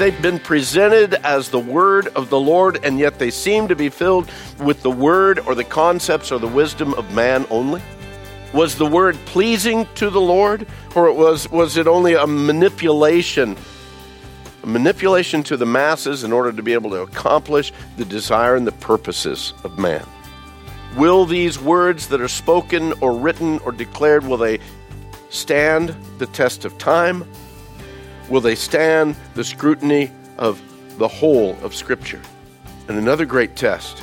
Have been presented as the word of the Lord, and yet they seem to be filled with the word or the concepts or the wisdom of man only? Was the word pleasing to the Lord, or was, was it only a manipulation? A manipulation to the masses in order to be able to accomplish the desire and the purposes of man. Will these words that are spoken or written or declared, will they stand the test of time? Will they stand the scrutiny of the whole of Scripture? And another great test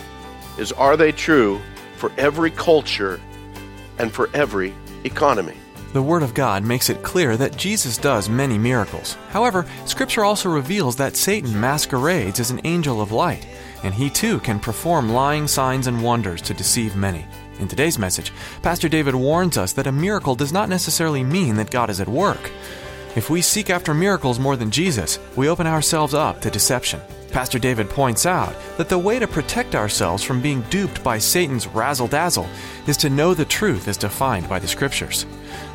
is are they true for every culture and for every economy? The Word of God makes it clear that Jesus does many miracles. However, Scripture also reveals that Satan masquerades as an angel of light, and he too can perform lying signs and wonders to deceive many. In today's message, Pastor David warns us that a miracle does not necessarily mean that God is at work. If we seek after miracles more than Jesus, we open ourselves up to deception. Pastor David points out that the way to protect ourselves from being duped by Satan's razzle dazzle is to know the truth as defined by the Scriptures.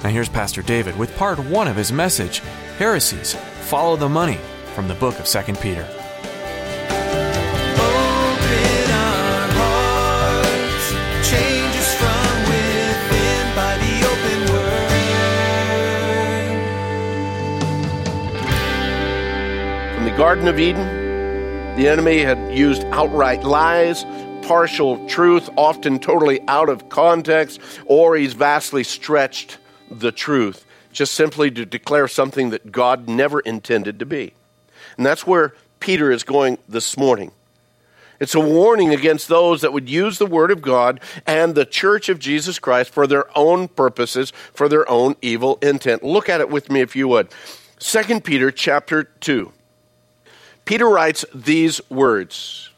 Now, here's Pastor David with part one of his message Heresies Follow the Money from the book of 2 Peter. Garden of Eden, the enemy had used outright lies, partial truth, often totally out of context, or he's vastly stretched the truth just simply to declare something that God never intended to be. And that's where Peter is going this morning. It's a warning against those that would use the Word of God and the Church of Jesus Christ for their own purposes, for their own evil intent. Look at it with me if you would. 2 Peter chapter 2. Peter writes these words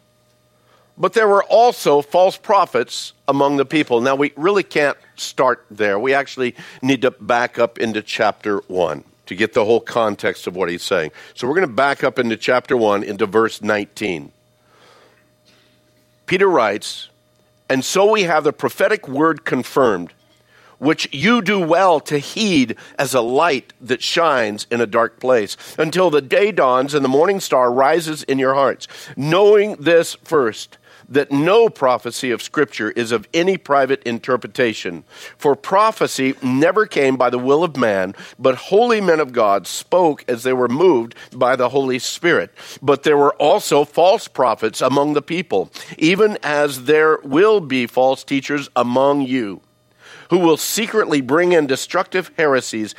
But there were also false prophets among the people. Now, we really can't start there. We actually need to back up into chapter 1 to get the whole context of what he's saying. So we're going to back up into chapter 1 into verse 19. Peter writes, And so we have the prophetic word confirmed, which you do well to heed as a light that shines in a dark place, until the day dawns and the morning star rises in your hearts. Knowing this first, that no prophecy of Scripture is of any private interpretation. For prophecy never came by the will of man, but holy men of God spoke as they were moved by the Holy Spirit. But there were also false prophets among the people, even as there will be false teachers among you who will secretly bring in destructive heresies,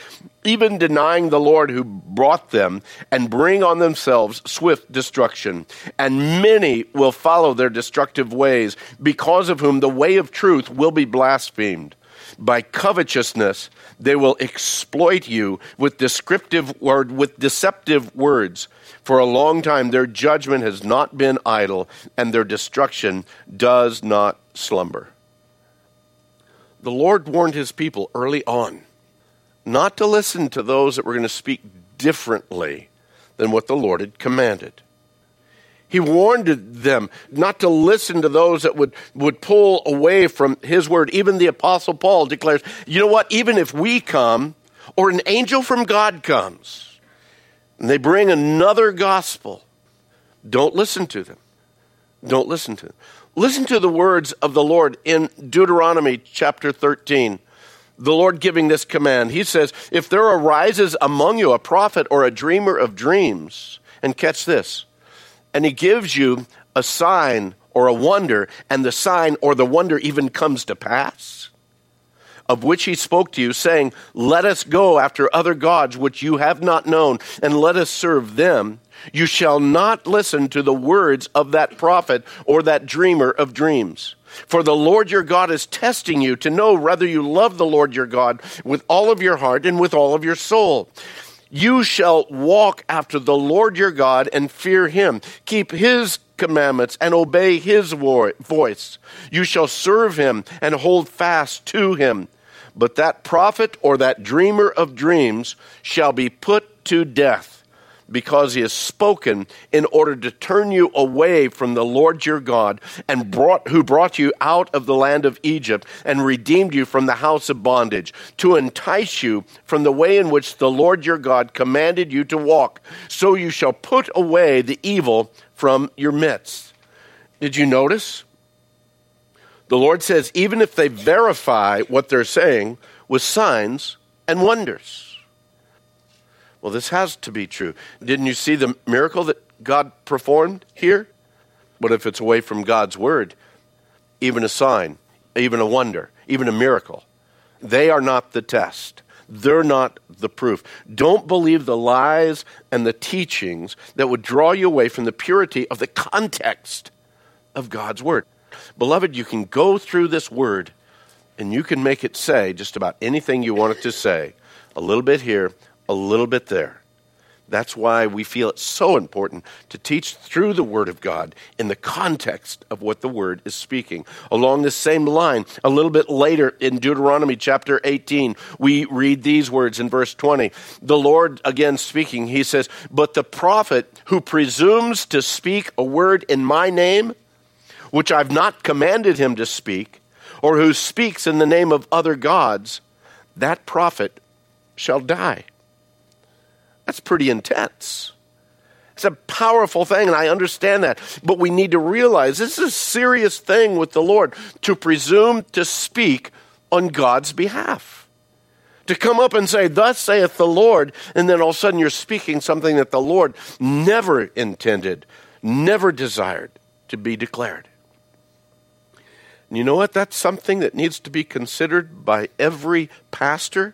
even denying the Lord who brought them, and bring on themselves swift destruction. And many will follow their destructive ways, because of whom the way of truth will be blasphemed. By covetousness, they will exploit you with descriptive word, with deceptive words. For a long time, their judgment has not been idle, and their destruction does not slumber the Lord warned his people early on not to listen to those that were going to speak differently than what the Lord had commanded. He warned them not to listen to those that would, would pull away from his word. Even the Apostle Paul declares, you know what? Even if we come, or an angel from God comes, and they bring another gospel, don't listen to them. Don't listen to them. Listen to the words of the Lord in Deuteronomy chapter 13. The Lord giving this command. He says, If there arises among you a prophet or a dreamer of dreams, and catch this, and he gives you a sign or a wonder, and the sign or the wonder even comes to pass, of which he spoke to you, saying, Let us go after other gods which you have not known, and let us serve them. You shall not listen to the words of that prophet or that dreamer of dreams. For the Lord your God is testing you to know whether you love the Lord your God with all of your heart and with all of your soul. You shall walk after the Lord your God and fear him. Keep his commandments and obey his voice. You shall serve him and hold fast to him. But that prophet or that dreamer of dreams shall be put to death because he has spoken in order to turn you away from the Lord your God and brought who brought you out of the land of Egypt and redeemed you from the house of bondage to entice you from the way in which the Lord your God commanded you to walk. So you shall put away the evil from your midst. Did you notice the Lord says even if they verify what they're saying with signs and wonders well, this has to be true. Didn't you see the miracle that God performed here? But if it's away from God's word, even a sign, even a wonder, even a miracle, they are not the test. They're not the proof. Don't believe the lies and the teachings that would draw you away from the purity of the context of God's word. Beloved, you can go through this word and you can make it say just about anything you want it to say. A little bit here, a little bit there. That's why we feel it's so important to teach through the Word of God in the context of what the Word is speaking. Along the same line, a little bit later in Deuteronomy chapter 18, we read these words in verse 20. The Lord, again speaking, he says, But the prophet who presumes to speak a word in my name, which I've not commanded him to speak, or who speaks in the name of other gods, that prophet shall die. That's pretty intense. It's a powerful thing, and I understand that. But we need to realize this is a serious thing with the Lord to presume to speak on God's behalf. To come up and say, Thus saith the Lord, and then all of a sudden you're speaking something that the Lord never intended, never desired to be declared. And you know what? That's something that needs to be considered by every pastor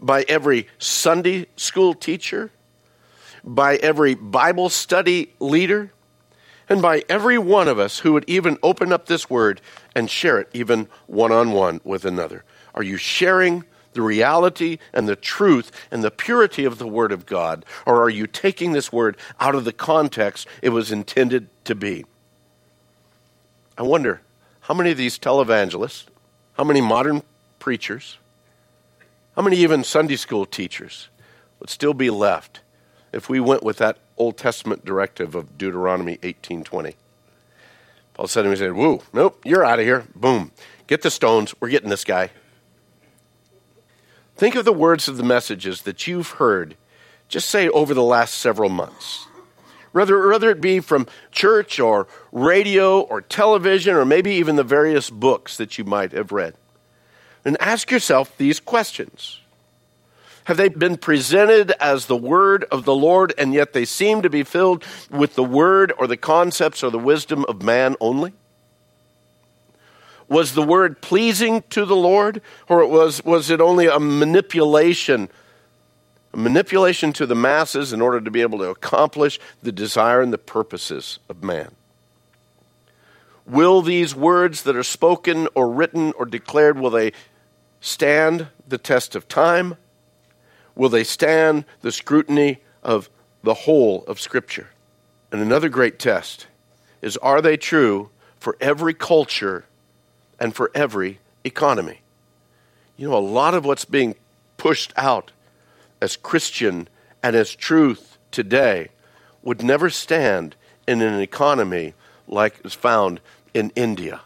by every Sunday school teacher, by every Bible study leader, and by every one of us who would even open up this word and share it even one on one with another. Are you sharing the reality and the truth and the purity of the Word of God, or are you taking this word out of the context it was intended to be? I wonder how many of these televangelists, how many modern preachers, how many even Sunday school teachers would still be left if we went with that Old Testament directive of Deuteronomy 18:20? Paul said to he said, Woo, nope, you're out of here. Boom. Get the stones. We're getting this guy. Think of the words of the messages that you've heard, just say over the last several months. Whether, whether it be from church or radio or television or maybe even the various books that you might have read and ask yourself these questions. Have they been presented as the word of the Lord, and yet they seem to be filled with the word or the concepts or the wisdom of man only? Was the word pleasing to the Lord, or was, was it only a manipulation, manipulation to the masses in order to be able to accomplish the desire and the purposes of man? Will these words that are spoken or written or declared, will they stand the test of time? Will they stand the scrutiny of the whole of Scripture? And another great test is are they true for every culture and for every economy? You know, a lot of what's being pushed out as Christian and as truth today would never stand in an economy like is found in India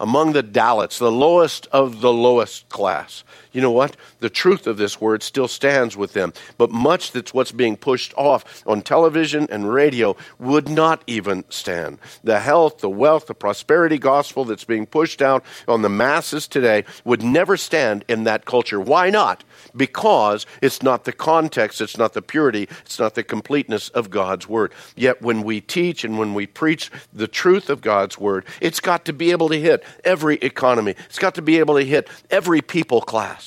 among the Dalits, the lowest of the lowest class. You know what? The truth of this word still stands with them, but much that's what's being pushed off on television and radio would not even stand. The health, the wealth, the prosperity gospel that's being pushed out on the masses today would never stand in that culture. Why not? Because it's not the context, it's not the purity, it's not the completeness of God's word. Yet when we teach and when we preach the truth of God's word, it's got to be able to hit every economy. It's got to be able to hit every people class.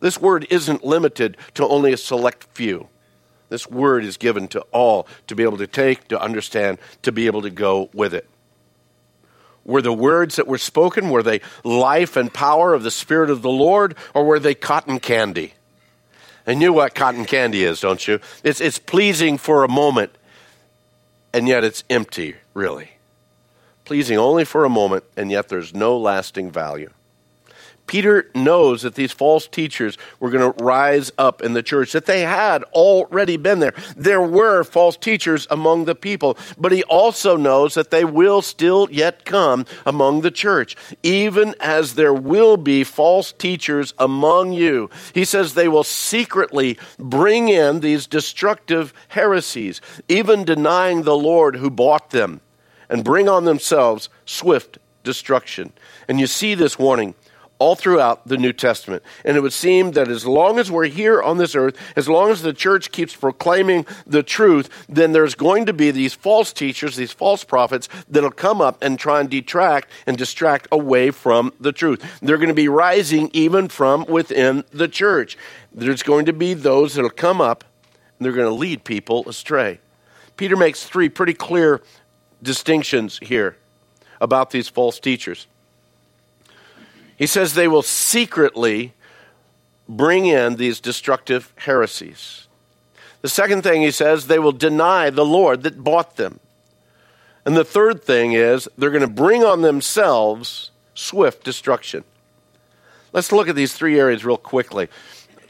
This word isn't limited to only a select few. This word is given to all to be able to take, to understand, to be able to go with it. Were the words that were spoken, were they life and power of the Spirit of the Lord, or were they cotton candy? And you know what cotton candy is, don't you? It's, it's pleasing for a moment, and yet it's empty, really. Pleasing only for a moment, and yet there's no lasting value. Peter knows that these false teachers were going to rise up in the church, that they had already been there. There were false teachers among the people, but he also knows that they will still yet come among the church, even as there will be false teachers among you. He says they will secretly bring in these destructive heresies, even denying the Lord who bought them, and bring on themselves swift destruction. And you see this warning all throughout the New Testament. And it would seem that as long as we're here on this earth, as long as the church keeps proclaiming the truth, then there's going to be these false teachers, these false prophets that'll come up and try and detract and distract away from the truth. They're going to be rising even from within the church. There's going to be those that'll come up and they're going to lead people astray. Peter makes three pretty clear distinctions here about these false teachers. He says they will secretly bring in these destructive heresies. The second thing he says, they will deny the Lord that bought them. And the third thing is, they're going to bring on themselves swift destruction. Let's look at these three areas real quickly.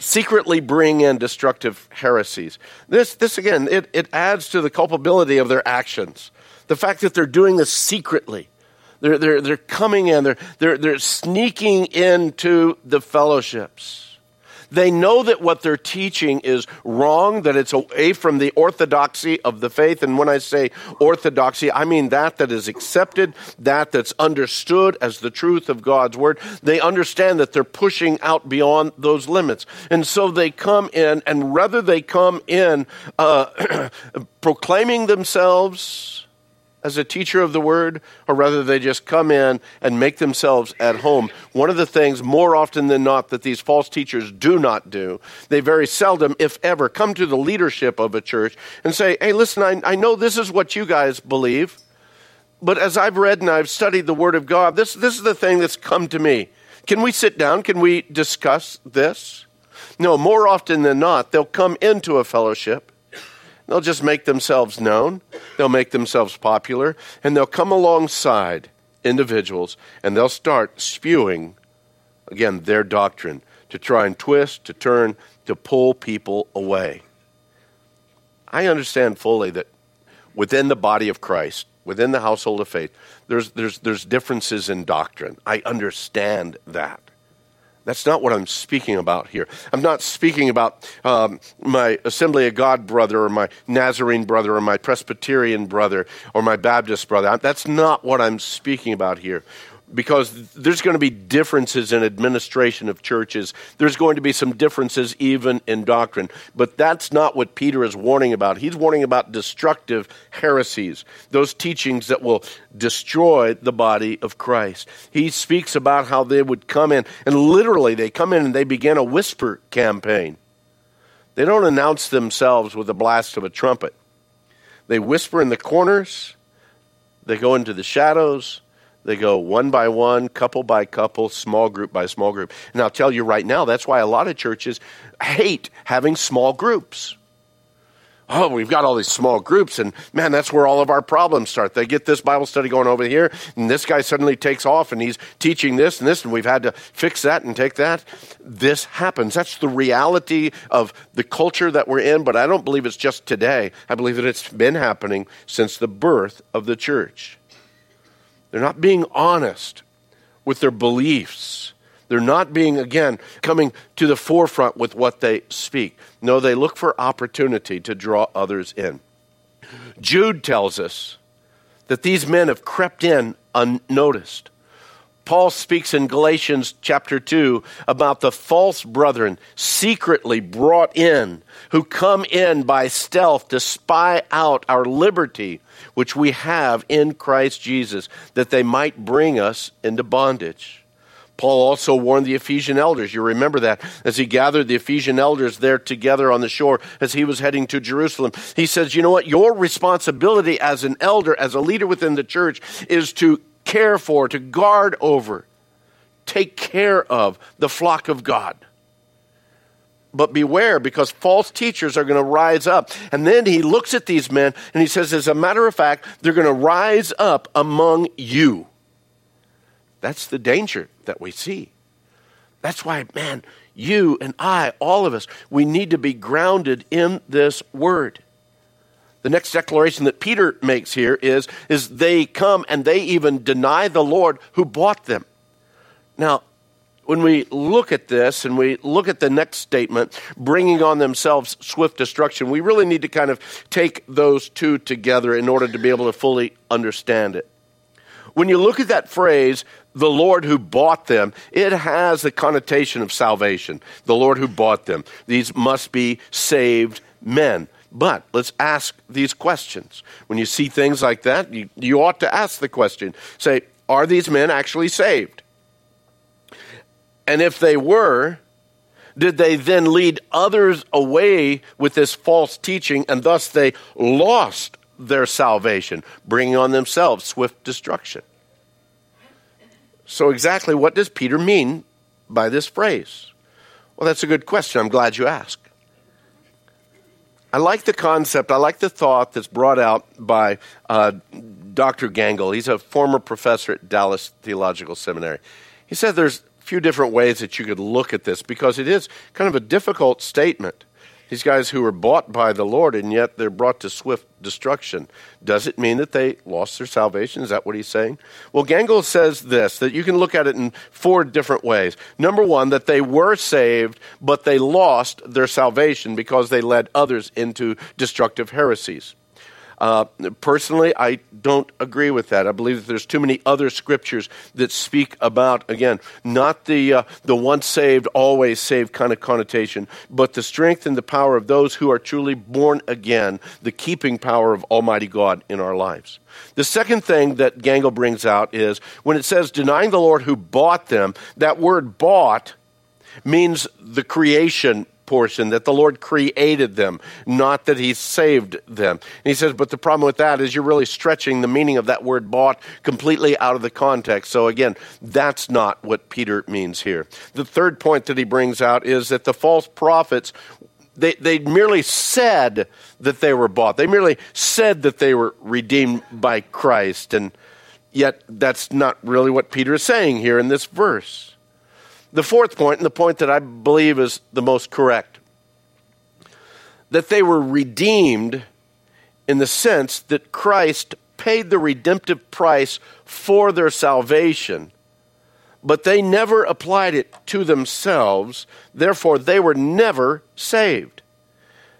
Secretly bring in destructive heresies. This, this again, it, it adds to the culpability of their actions. The fact that they're doing this secretly. They're, they're, they're coming in, they're, they're, they're sneaking into the fellowships. They know that what they're teaching is wrong, that it's away from the orthodoxy of the faith. And when I say orthodoxy, I mean that that is accepted, that that's understood as the truth of God's word. They understand that they're pushing out beyond those limits. And so they come in, and rather they come in uh, proclaiming themselves as a teacher of the word, or rather they just come in and make themselves at home. One of the things, more often than not, that these false teachers do not do, they very seldom, if ever, come to the leadership of a church and say, Hey, listen, I, I know this is what you guys believe, but as I've read and I've studied the Word of God, this, this is the thing that's come to me. Can we sit down? Can we discuss this? No, more often than not, they'll come into a fellowship They'll just make themselves known, they'll make themselves popular, and they'll come alongside individuals and they'll start spewing, again, their doctrine to try and twist, to turn, to pull people away. I understand fully that within the body of Christ, within the household of faith, there's, there's, there's differences in doctrine. I understand that. That's not what I'm speaking about here. I'm not speaking about um, my Assembly of God brother or my Nazarene brother or my Presbyterian brother or my Baptist brother. That's not what I'm speaking about here because there's going to be differences in administration of churches. There's going to be some differences even in doctrine. But that's not what Peter is warning about. He's warning about destructive heresies, those teachings that will destroy the body of Christ. He speaks about how they would come in, and literally they come in and they begin a whisper campaign. They don't announce themselves with the blast of a trumpet. They whisper in the corners, they go into the shadows, they go one by one, couple by couple, small group by small group. And I'll tell you right now, that's why a lot of churches hate having small groups. Oh, we've got all these small groups, and man, that's where all of our problems start. They get this Bible study going over here, and this guy suddenly takes off and he's teaching this and this, and we've had to fix that and take that. This happens. That's the reality of the culture that we're in, but I don't believe it's just today. I believe that it's been happening since the birth of the church. They're not being honest with their beliefs. They're not being, again, coming to the forefront with what they speak. No, they look for opportunity to draw others in. Jude tells us that these men have crept in unnoticed. Paul speaks in Galatians chapter 2 about the false brethren secretly brought in, who come in by stealth to spy out our liberty, which we have in Christ Jesus, that they might bring us into bondage. Paul also warned the Ephesian elders. You remember that as he gathered the Ephesian elders there together on the shore as he was heading to Jerusalem. He says, You know what? Your responsibility as an elder, as a leader within the church, is to care for, to guard over, take care of the flock of God. But beware, because false teachers are going to rise up. And then he looks at these men and he says, as a matter of fact, they're going to rise up among you. That's the danger that we see. That's why, man, you and I, all of us, we need to be grounded in this word. The next declaration that Peter makes here is, is they come and they even deny the Lord who bought them. Now, when we look at this and we look at the next statement, bringing on themselves swift destruction, we really need to kind of take those two together in order to be able to fully understand it. When you look at that phrase, the Lord who bought them, it has the connotation of salvation. The Lord who bought them. These must be saved men. But let's ask these questions. When you see things like that, you, you ought to ask the question say, are these men actually saved? And if they were, did they then lead others away with this false teaching and thus they lost their salvation, bringing on themselves swift destruction? So, exactly what does Peter mean by this phrase? Well, that's a good question. I'm glad you asked. I like the concept, I like the thought that's brought out by uh, Dr. Gangel. He's a former professor at Dallas Theological Seminary. He said there's a few different ways that you could look at this because it is kind of a difficult statement. These guys who were bought by the Lord and yet they're brought to swift destruction. Does it mean that they lost their salvation? Is that what he's saying? Well, Gangel says this that you can look at it in four different ways. Number one, that they were saved, but they lost their salvation because they led others into destructive heresies. Uh, personally, I don't agree with that. I believe that there's too many other scriptures that speak about, again, not the, uh, the once saved, always saved kind of connotation, but the strength and the power of those who are truly born again, the keeping power of Almighty God in our lives. The second thing that Gangel brings out is when it says denying the Lord who bought them, that word bought means the creation portion, that the Lord created them, not that He saved them. And he says, but the problem with that is you're really stretching the meaning of that word bought completely out of the context. So again, that's not what Peter means here. The third point that he brings out is that the false prophets they, they merely said that they were bought. They merely said that they were redeemed by Christ. And yet, that's not really what Peter is saying here in this verse. The fourth point, and the point that I believe is the most correct, that they were redeemed in the sense that Christ paid the redemptive price for their salvation, but they never applied it to themselves. Therefore, they were never saved.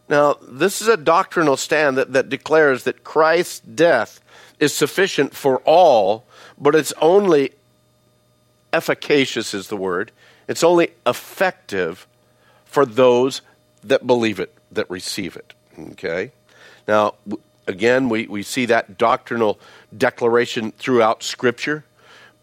Now, this is a doctrinal stand that, that declares that Christ's death is sufficient for all, but it's only efficacious, is the word. It's only effective for those that believe it, that receive it. Okay? Now, again, we, we see that doctrinal declaration throughout Scripture.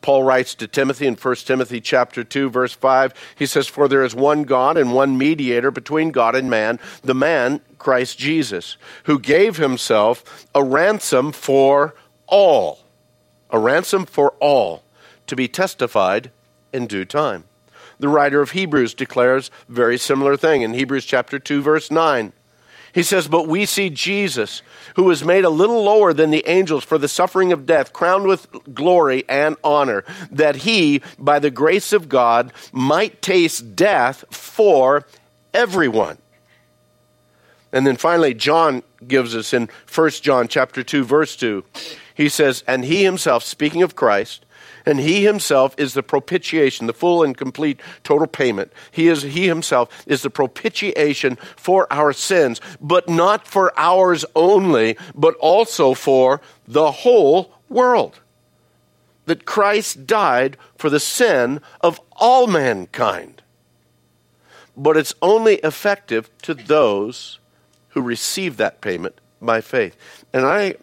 Paul writes to Timothy in 1 Timothy chapter 2 verse 5 he says for there is one God and one mediator between God and man the man Christ Jesus who gave himself a ransom for all a ransom for all to be testified in due time the writer of Hebrews declares very similar thing in Hebrews chapter 2 verse 9. He says, But we see Jesus, who was made a little lower than the angels for the suffering of death, crowned with glory and honor, that he, by the grace of God, might taste death for everyone. And then finally, John gives us in 1 John chapter 2, verse 2, he says, And he himself, speaking of Christ, and he himself is the propitiation, the full and complete total payment. He is he himself is the propitiation for our sins, but not for ours only, but also for the whole world. That Christ died for the sin of all mankind. But it's only effective to those who receive that payment by faith. And I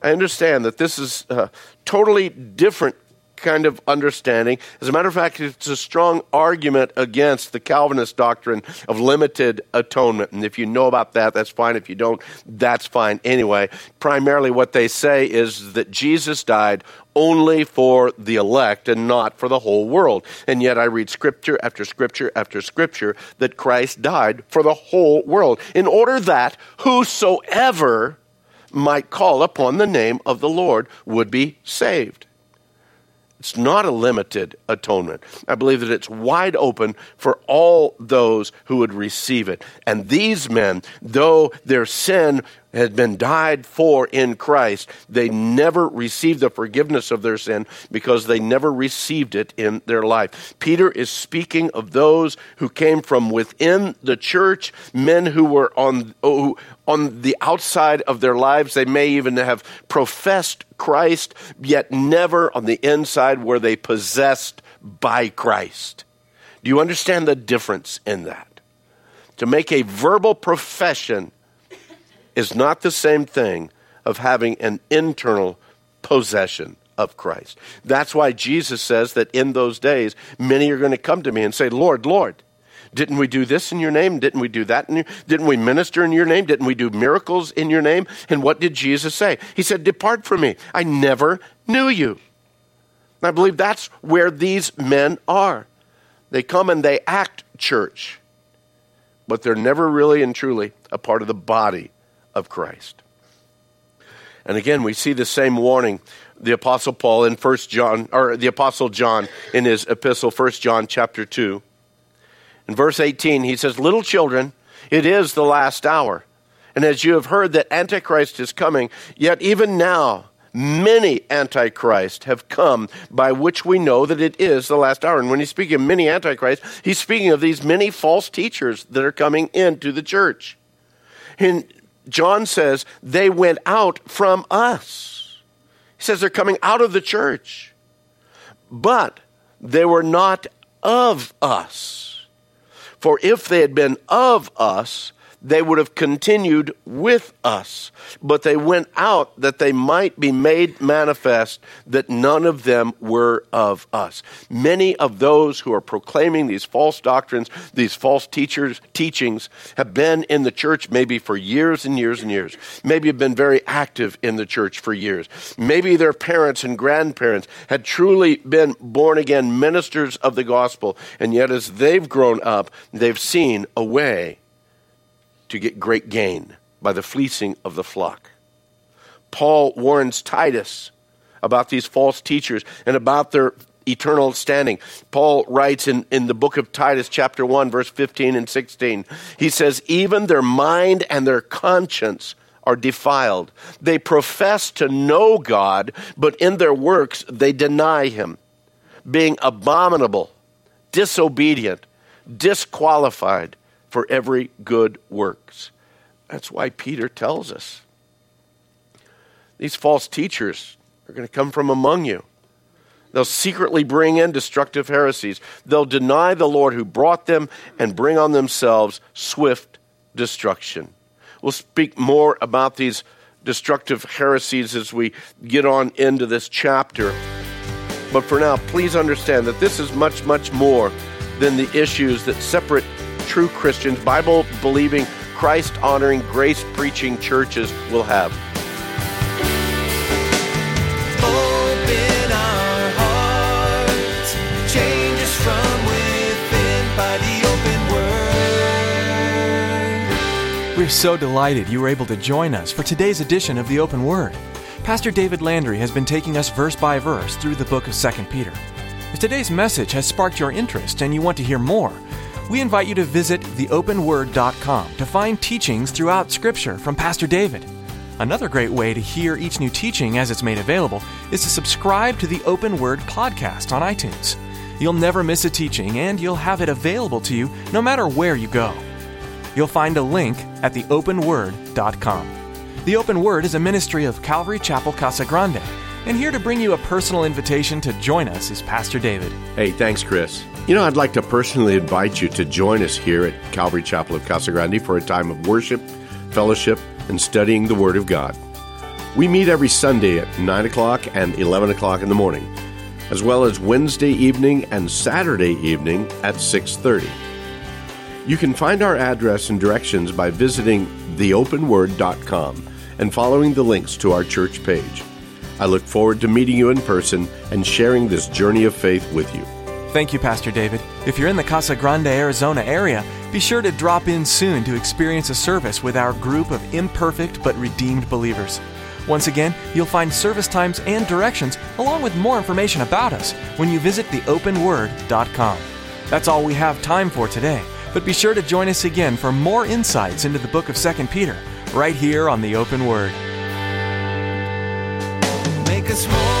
I understand that this is a totally different kind of understanding. As a matter of fact, it's a strong argument against the Calvinist doctrine of limited atonement. And if you know about that, that's fine. If you don't, that's fine. Anyway, primarily what they say is that Jesus died only for the elect and not for the whole world. And yet I read scripture after scripture after scripture that Christ died for the whole world in order that whosoever might call upon the name of the Lord would be saved. It's not a limited atonement. I believe that it's wide open for all those who would receive it. And these men, though their sin had been died for in Christ, they never received the forgiveness of their sin because they never received it in their life. Peter is speaking of those who came from within the church, men who were on, who, on the outside of their lives. They may even have professed Christ, yet never on the inside were they possessed by Christ. Do you understand the difference in that? To make a verbal profession is not the same thing of having an internal possession of Christ. That's why Jesus says that in those days, many are going to come to me and say, Lord, Lord, didn't we do this in your name? Didn't we do that in your Didn't we minister in your name? Didn't we do miracles in your name? And what did Jesus say? He said, Depart from me. I never knew you. And I believe that's where these men are. They come and they act church, but they're never really and truly a part of the body of Christ. And again, we see the same warning the apostle Paul in 1 John or the apostle John in his epistle 1 John chapter 2. In verse 18 he says, "Little children, it is the last hour. And as you have heard that antichrist is coming, yet even now many antichrists have come by which we know that it is the last hour. And when he's speaking of many antichrists, he's speaking of these many false teachers that are coming into the church. In John says they went out from us. He says they're coming out of the church, but they were not of us. For if they had been of us, they would have continued with us, but they went out that they might be made manifest that none of them were of us. Many of those who are proclaiming these false doctrines, these false teachers, teachings, have been in the church maybe for years and years and years. Maybe have been very active in the church for years. Maybe their parents and grandparents had truly been born again ministers of the gospel, and yet as they've grown up, they've seen a way to get great gain by the fleecing of the flock. Paul warns Titus about these false teachers and about their eternal standing. Paul writes in, in the book of Titus, chapter 1, verse 15 and 16, he says, Even their mind and their conscience are defiled. They profess to know God, but in their works they deny Him, being abominable, disobedient, disqualified for every good works. That's why Peter tells us these false teachers are going to come from among you. They'll secretly bring in destructive heresies. They'll deny the Lord who brought them and bring on themselves swift destruction. We'll speak more about these destructive heresies as we get on into this chapter. But for now, please understand that this is much, much more than the issues that separate true Christians, Bible believing, Christ honoring, grace preaching churches will have. Open our hearts, change us from within by the open word. We're so delighted you were able to join us for today's edition of the Open Word. Pastor David Landry has been taking us verse by verse through the book of 2 Peter. If today's message has sparked your interest and you want to hear more, we invite you to visit theopenword.com to find teachings throughout Scripture from Pastor David. Another great way to hear each new teaching as it's made available is to subscribe to the Open Word podcast on iTunes. You'll never miss a teaching and you'll have it available to you no matter where you go. You'll find a link at theopenword.com. The Open Word is a ministry of Calvary Chapel Casa Grande, and here to bring you a personal invitation to join us is Pastor David. Hey, thanks, Chris. You know, I'd like to personally invite you to join us here at Calvary Chapel of Casa Grande for a time of worship, fellowship, and studying the Word of God. We meet every Sunday at 9 o'clock and 11 o'clock in the morning. as well as Wednesday evening and Saturday evening at 6:30. You can find our address and directions by visiting theopenword.com and following the links to our church page. I look forward to meeting you in person and sharing this journey of faith with you. Thank you, Pastor David. If you're in the Casa Grande, Arizona area, be sure to drop in soon to experience a service with our group of imperfect but redeemed believers. Once again, you'll find service times and directions, along with more information about us, when you visit theopenword.com. That's all we have time for today, but be sure to join us again for more insights into the book of 2 Peter, right here on the Open Word. Us more